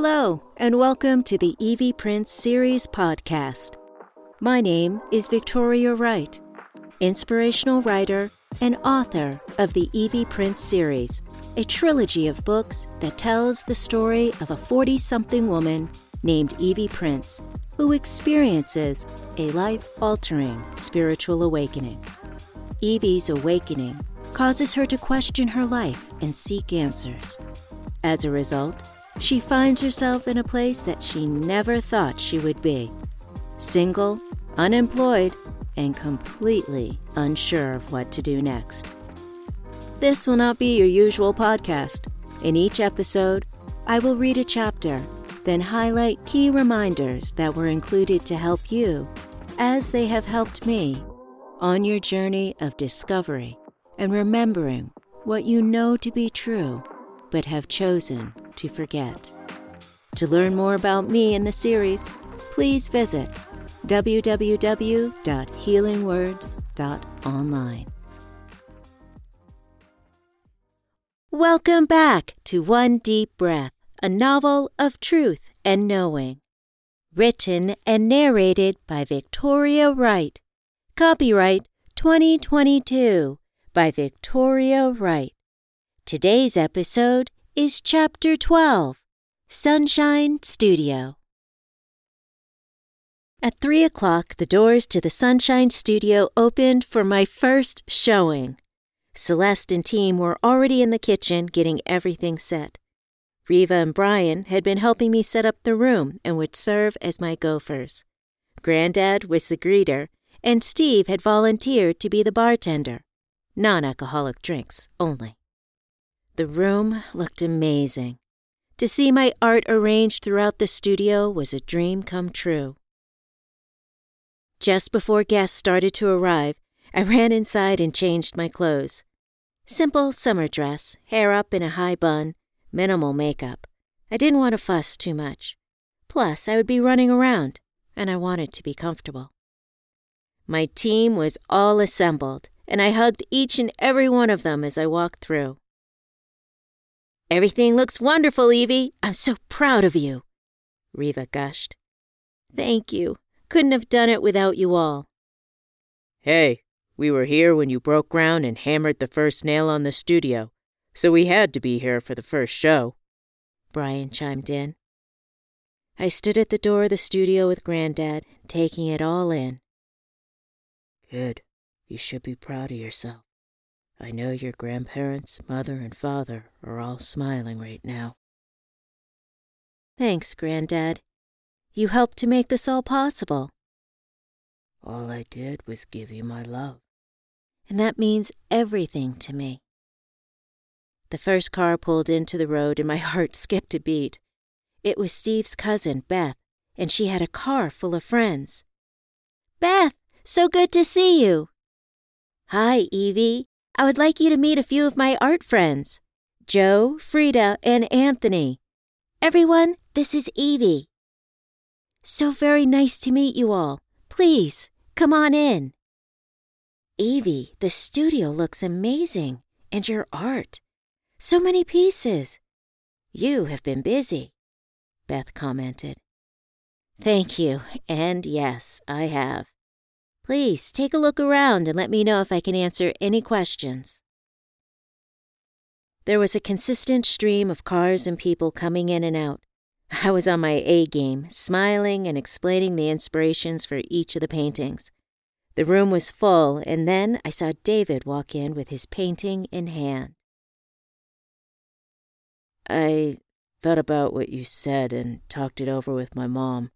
Hello, and welcome to the Evie Prince Series podcast. My name is Victoria Wright, inspirational writer and author of the Evie Prince series, a trilogy of books that tells the story of a 40 something woman named Evie Prince who experiences a life altering spiritual awakening. Evie's awakening causes her to question her life and seek answers. As a result, she finds herself in a place that she never thought she would be single, unemployed, and completely unsure of what to do next. This will not be your usual podcast. In each episode, I will read a chapter, then highlight key reminders that were included to help you, as they have helped me, on your journey of discovery and remembering what you know to be true but have chosen to forget. To learn more about me in the series, please visit www.healingwords.online. Welcome back to One Deep Breath, a novel of truth and knowing. Written and narrated by Victoria Wright. Copyright 2022 by Victoria Wright. Today's episode is Chapter 12 Sunshine Studio. At three o'clock, the doors to the Sunshine Studio opened for my first showing. Celeste and team were already in the kitchen getting everything set. Riva and Brian had been helping me set up the room and would serve as my gophers. Granddad was the greeter, and Steve had volunteered to be the bartender. Non alcoholic drinks only. The room looked amazing. To see my art arranged throughout the studio was a dream come true. Just before guests started to arrive, I ran inside and changed my clothes. Simple summer dress, hair up in a high bun, minimal makeup. I didn't want to fuss too much. Plus, I would be running around, and I wanted to be comfortable. My team was all assembled, and I hugged each and every one of them as I walked through. Everything looks wonderful, Evie. I'm so proud of you, Riva gushed. Thank you. Couldn't have done it without you all. Hey, we were here when you broke ground and hammered the first nail on the studio, so we had to be here for the first show. Brian chimed in. I stood at the door of the studio with Granddad, taking it all in. Good. You should be proud of yourself. I know your grandparents, mother, and father are all smiling right now. Thanks, Granddad. You helped to make this all possible. All I did was give you my love. And that means everything to me. The first car pulled into the road and my heart skipped a beat. It was Steve's cousin, Beth, and she had a car full of friends. Beth, so good to see you. Hi, Evie. I would like you to meet a few of my art friends Joe, Frida, and Anthony. Everyone, this is Evie. So very nice to meet you all. Please, come on in. Evie, the studio looks amazing, and your art. So many pieces. You have been busy, Beth commented. Thank you, and yes, I have. Please take a look around and let me know if I can answer any questions. There was a consistent stream of cars and people coming in and out. I was on my A game, smiling and explaining the inspirations for each of the paintings. The room was full, and then I saw David walk in with his painting in hand. I thought about what you said and talked it over with my mom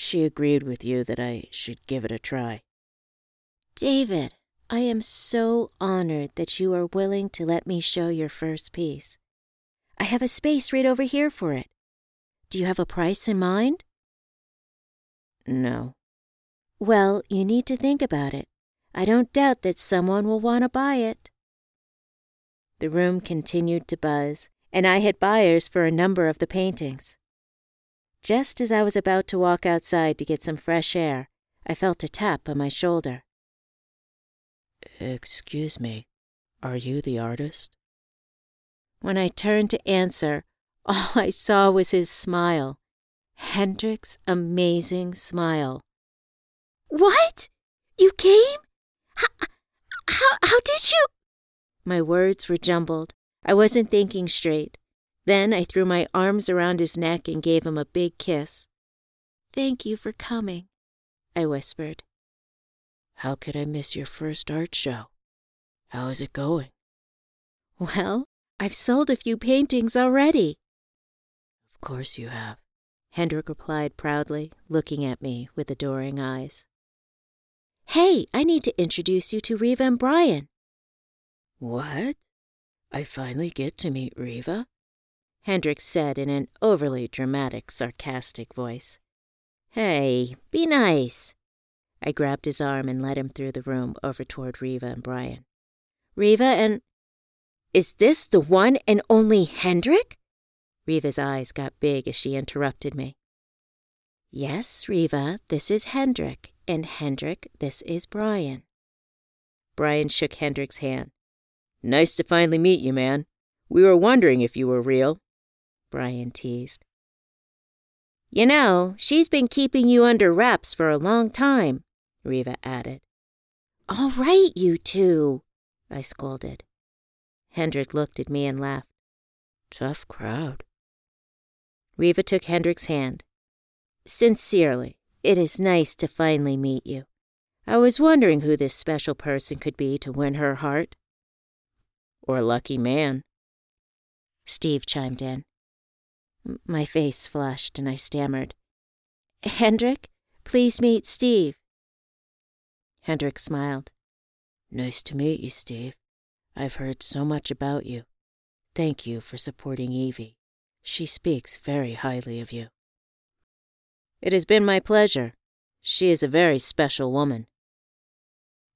she agreed with you that I should give it a try. David, I am so honored that you are willing to let me show your first piece. I have a space right over here for it. Do you have a price in mind? No. Well, you need to think about it. I don't doubt that someone will want to buy it. The room continued to buzz, and I had buyers for a number of the paintings. Just as I was about to walk outside to get some fresh air, I felt a tap on my shoulder. Excuse me, are you the artist? When I turned to answer, All I saw was his smile. Hendrik's amazing smile. What? You came? How, how, how did you? My words were jumbled. I wasn't thinking straight. Then I threw my arms around his neck and gave him a big kiss. Thank you for coming, I whispered. How could I miss your first art show? How is it going? Well, I've sold a few paintings already. Of course you have, Hendrik replied proudly, looking at me with adoring eyes. Hey, I need to introduce you to Riva and Brian. What? I finally get to meet Riva? Hendrik said in an overly dramatic, sarcastic voice. Hey, be nice. I grabbed his arm and led him through the room over toward Riva and Brian. Riva and. Is this the one and only Hendrik? Riva's eyes got big as she interrupted me. Yes, Riva, this is Hendrik, and Hendrik, this is Brian. Brian shook Hendrik's hand. Nice to finally meet you, man. We were wondering if you were real. Brian teased. You know, she's been keeping you under wraps for a long time, Riva added. All right, you two, I scolded. Hendrik looked at me and laughed. Tough crowd. Riva took Hendrik's hand. Sincerely, it is nice to finally meet you. I was wondering who this special person could be to win her heart. Or lucky man. Steve chimed in. My face flushed and I stammered. Hendrik, please meet Steve. Hendrik smiled. Nice to meet you, Steve. I've heard so much about you. Thank you for supporting Evie. She speaks very highly of you. It has been my pleasure. She is a very special woman.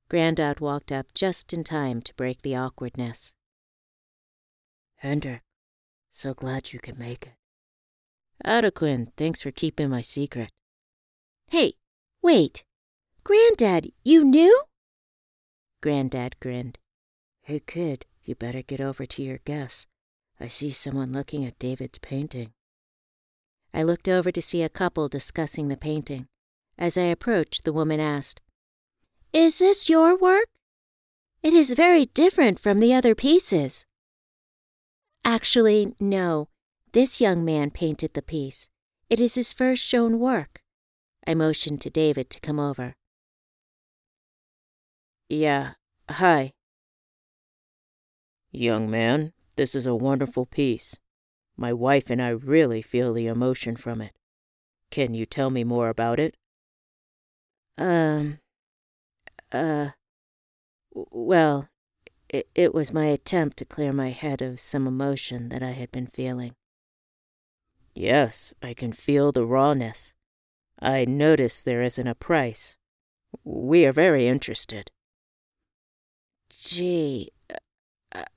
Grandad walked up just in time to break the awkwardness. Hendrik, so glad you could make it. Adequin, thanks for keeping my secret. Hey, wait. Grandad, you knew? Grandad grinned. Hey, kid, you better get over to your guests. I see someone looking at David's painting. I looked over to see a couple discussing the painting. As I approached, the woman asked, Is this your work? It is very different from the other pieces. Actually, no. This young man painted the piece. It is his first shown work. I motioned to David to come over. Yeah, hi. Young man, this is a wonderful piece. My wife and I really feel the emotion from it. Can you tell me more about it? Um, uh, well, it, it was my attempt to clear my head of some emotion that I had been feeling. Yes, I can feel the rawness. I notice there isn't a price. We are very interested. Gee,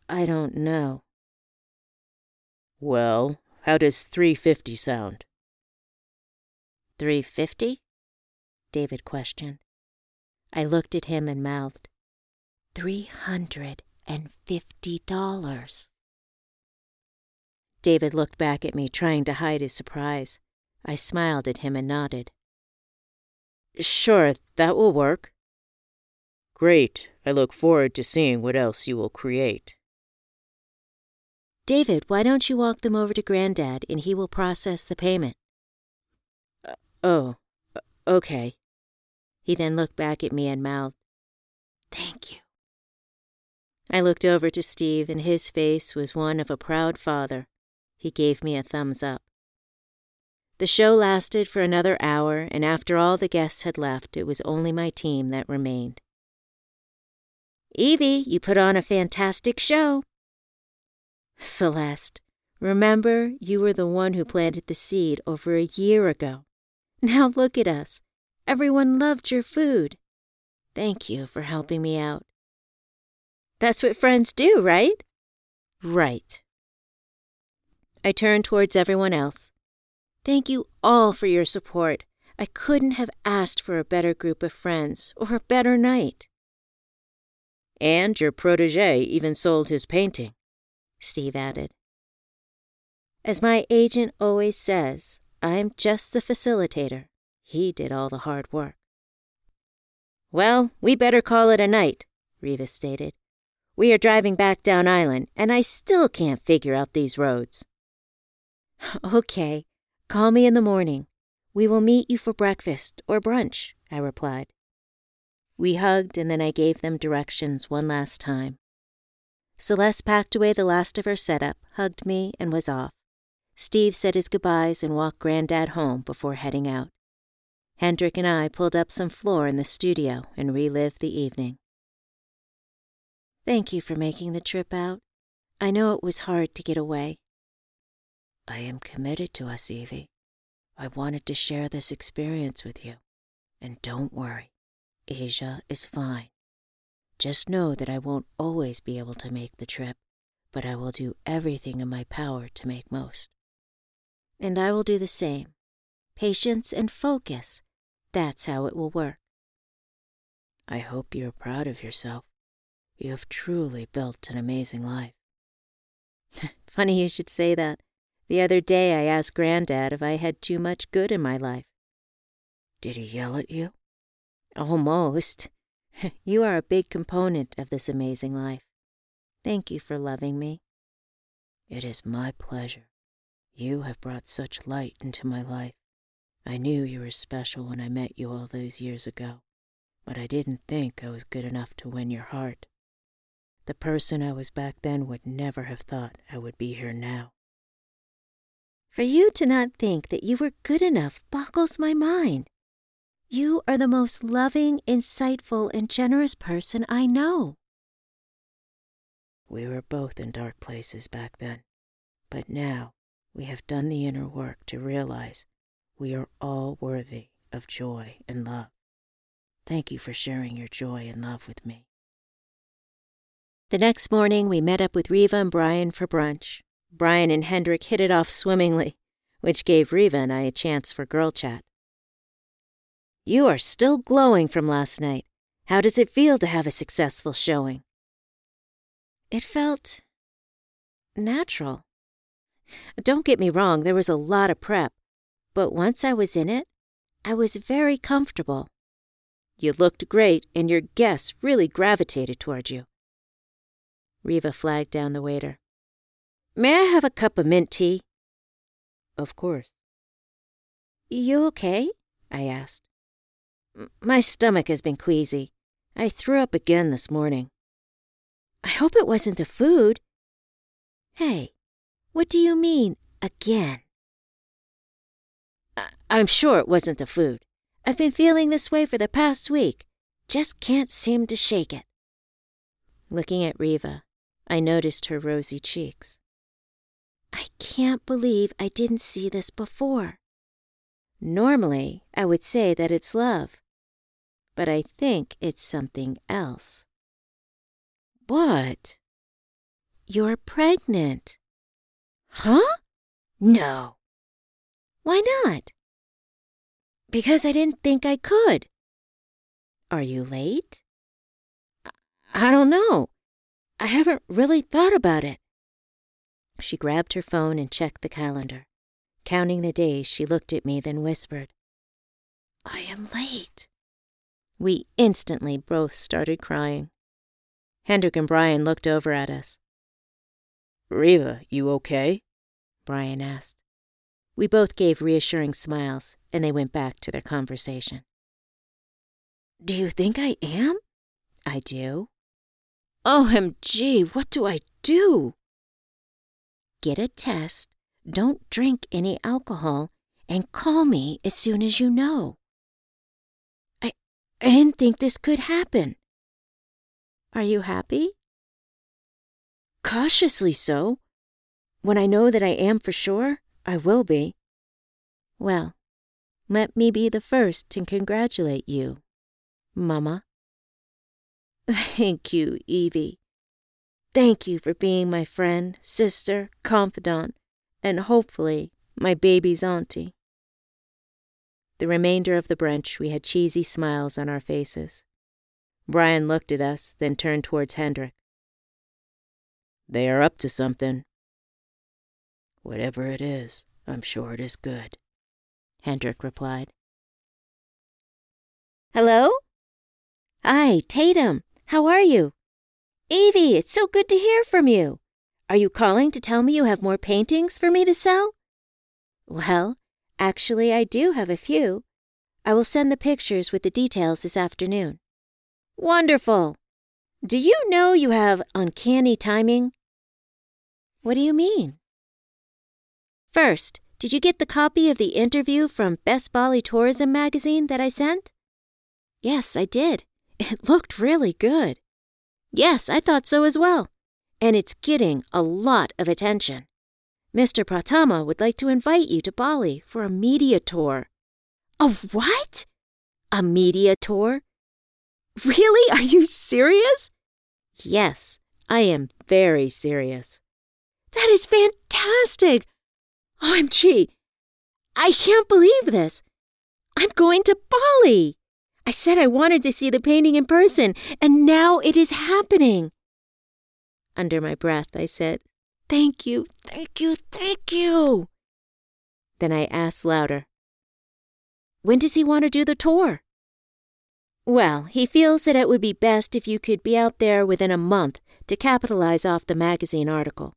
I don't know. Well, how does 350 sound? 350? David questioned. I looked at him and mouthed, $350. David looked back at me, trying to hide his surprise. I smiled at him and nodded. Sure, that will work. Great. I look forward to seeing what else you will create. David, why don't you walk them over to Granddad and he will process the payment? Uh, oh, okay. He then looked back at me and mouthed, Thank you. I looked over to Steve, and his face was one of a proud father. He gave me a thumbs up. The show lasted for another hour, and after all the guests had left, it was only my team that remained. Evie, you put on a fantastic show. Celeste, remember you were the one who planted the seed over a year ago. Now look at us. Everyone loved your food. Thank you for helping me out. That's what friends do, right? Right. I turned towards everyone else. Thank you all for your support. I couldn't have asked for a better group of friends or a better night. And your protege even sold his painting, Steve added. As my agent always says, I'm just the facilitator. He did all the hard work. Well, we better call it a night, Riva stated. We are driving back down island, and I still can't figure out these roads. Okay, call me in the morning. We will meet you for breakfast or brunch, I replied. We hugged, and then I gave them directions one last time. Celeste packed away the last of her setup, hugged me, and was off. Steve said his goodbyes and walked Granddad home before heading out. Hendrik and I pulled up some floor in the studio and relived the evening. Thank you for making the trip out. I know it was hard to get away. I am committed to us, Evie. I wanted to share this experience with you. And don't worry, Asia is fine. Just know that I won't always be able to make the trip, but I will do everything in my power to make most. And I will do the same. Patience and focus. That's how it will work. I hope you are proud of yourself. You have truly built an amazing life. Funny you should say that. The other day I asked Granddad if I had too much good in my life. Did he yell at you? Almost. You are a big component of this amazing life. Thank you for loving me. It is my pleasure. You have brought such light into my life. I knew you were special when I met you all those years ago, but I didn't think I was good enough to win your heart. The person I was back then would never have thought I would be here now. For you to not think that you were good enough boggles my mind. You are the most loving, insightful, and generous person I know. We were both in dark places back then, but now we have done the inner work to realize we are all worthy of joy and love. Thank you for sharing your joy and love with me. The next morning, we met up with Riva and Brian for brunch. Brian and Hendrik hit it off swimmingly, which gave Riva and I a chance for girl chat. You are still glowing from last night. How does it feel to have a successful showing? It felt natural. Don't get me wrong, there was a lot of prep, but once I was in it, I was very comfortable. You looked great, and your guests really gravitated toward you. Riva flagged down the waiter. May I have a cup of mint tea? Of course. You okay? I asked. My stomach has been queasy. I threw up again this morning. I hope it wasn't the food. Hey, what do you mean, again? I- I'm sure it wasn't the food. I've been feeling this way for the past week. Just can't seem to shake it. Looking at Riva, I noticed her rosy cheeks. I can't believe I didn't see this before. Normally, I would say that it's love but I think it's something else. What? You're pregnant. Huh? No. Why not? Because I didn't think I could. Are you late? I don't know. I haven't really thought about it. She grabbed her phone and checked the calendar. Counting the days, she looked at me, then whispered, I am late. We instantly both started crying. Hendrik and Brian looked over at us. Riva, you okay? Brian asked. We both gave reassuring smiles, and they went back to their conversation. Do you think I am? I do. OMG, what do I do? Get a test, don't drink any alcohol, and call me as soon as you know. I I didn't think this could happen. Are you happy? Cautiously so. When I know that I am for sure, I will be. Well, let me be the first to congratulate you, Mama. Thank you, Evie. Thank you for being my friend, sister, confidant, and hopefully my baby's auntie. The remainder of the brunch, we had cheesy smiles on our faces. Brian looked at us, then turned towards Hendrik. They are up to something. Whatever it is, I'm sure it is good, Hendrik replied. Hello? Hi, Tatum. How are you? Evie, it's so good to hear from you. Are you calling to tell me you have more paintings for me to sell? Well, actually, I do have a few. I will send the pictures with the details this afternoon. Wonderful! Do you know you have uncanny timing? What do you mean? First, did you get the copy of the interview from Best Bali Tourism magazine that I sent? Yes, I did. It looked really good. Yes, I thought so as well. And it's getting a lot of attention. Mr. Pratama would like to invite you to Bali for a media tour. A what? A media tour? Really? Are you serious? Yes, I am very serious. That is fantastic! OMG! I can't believe this! I'm going to Bali! I said I wanted to see the painting in person, and now it is happening. Under my breath, I said, Thank you, thank you, thank you. Then I asked louder, When does he want to do the tour? Well, he feels that it would be best if you could be out there within a month to capitalize off the magazine article.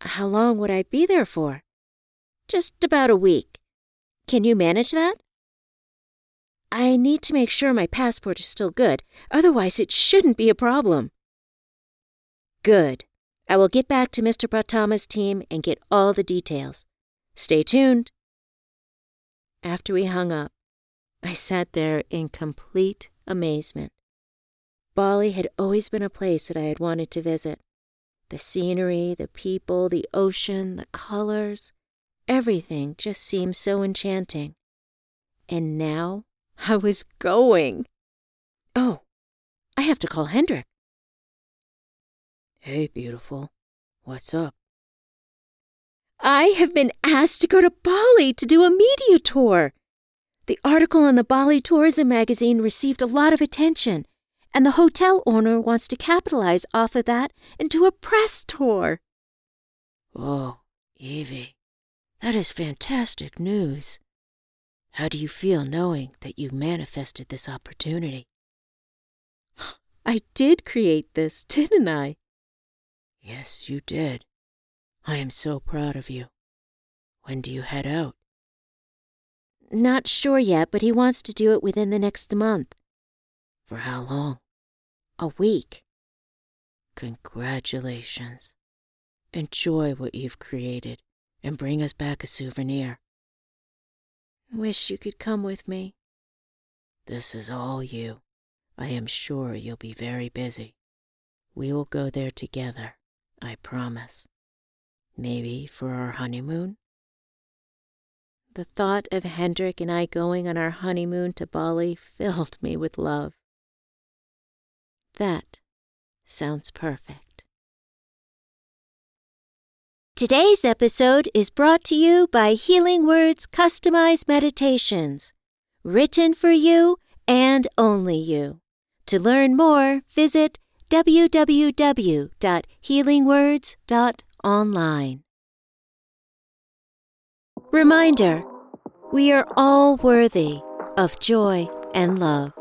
How long would I be there for? Just about a week. Can you manage that? I need to make sure my passport is still good, otherwise, it shouldn't be a problem. Good. I will get back to Mr. Pratama's team and get all the details. Stay tuned. After we hung up, I sat there in complete amazement. Bali had always been a place that I had wanted to visit. The scenery, the people, the ocean, the colors, everything just seemed so enchanting. And now I was going. Oh, I have to call Hendrik. Hey, beautiful. What's up? I have been asked to go to Bali to do a media tour. The article in the Bali Tourism magazine received a lot of attention, and the hotel owner wants to capitalize off of that and do a press tour. Oh, Evie, that is fantastic news. How do you feel knowing that you manifested this opportunity? I did create this, didn't I? Yes, you did. I am so proud of you. When do you head out? Not sure yet, but he wants to do it within the next month. For how long? A week. Congratulations. Enjoy what you've created and bring us back a souvenir. Wish you could come with me. This is all you. I am sure you'll be very busy. We will go there together, I promise. Maybe for our honeymoon? The thought of Hendrik and I going on our honeymoon to Bali filled me with love. That sounds perfect. Today's episode is brought to you by Healing Words Customized Meditations, written for you and only you. To learn more, visit www.healingwords.online. Reminder We are all worthy of joy and love.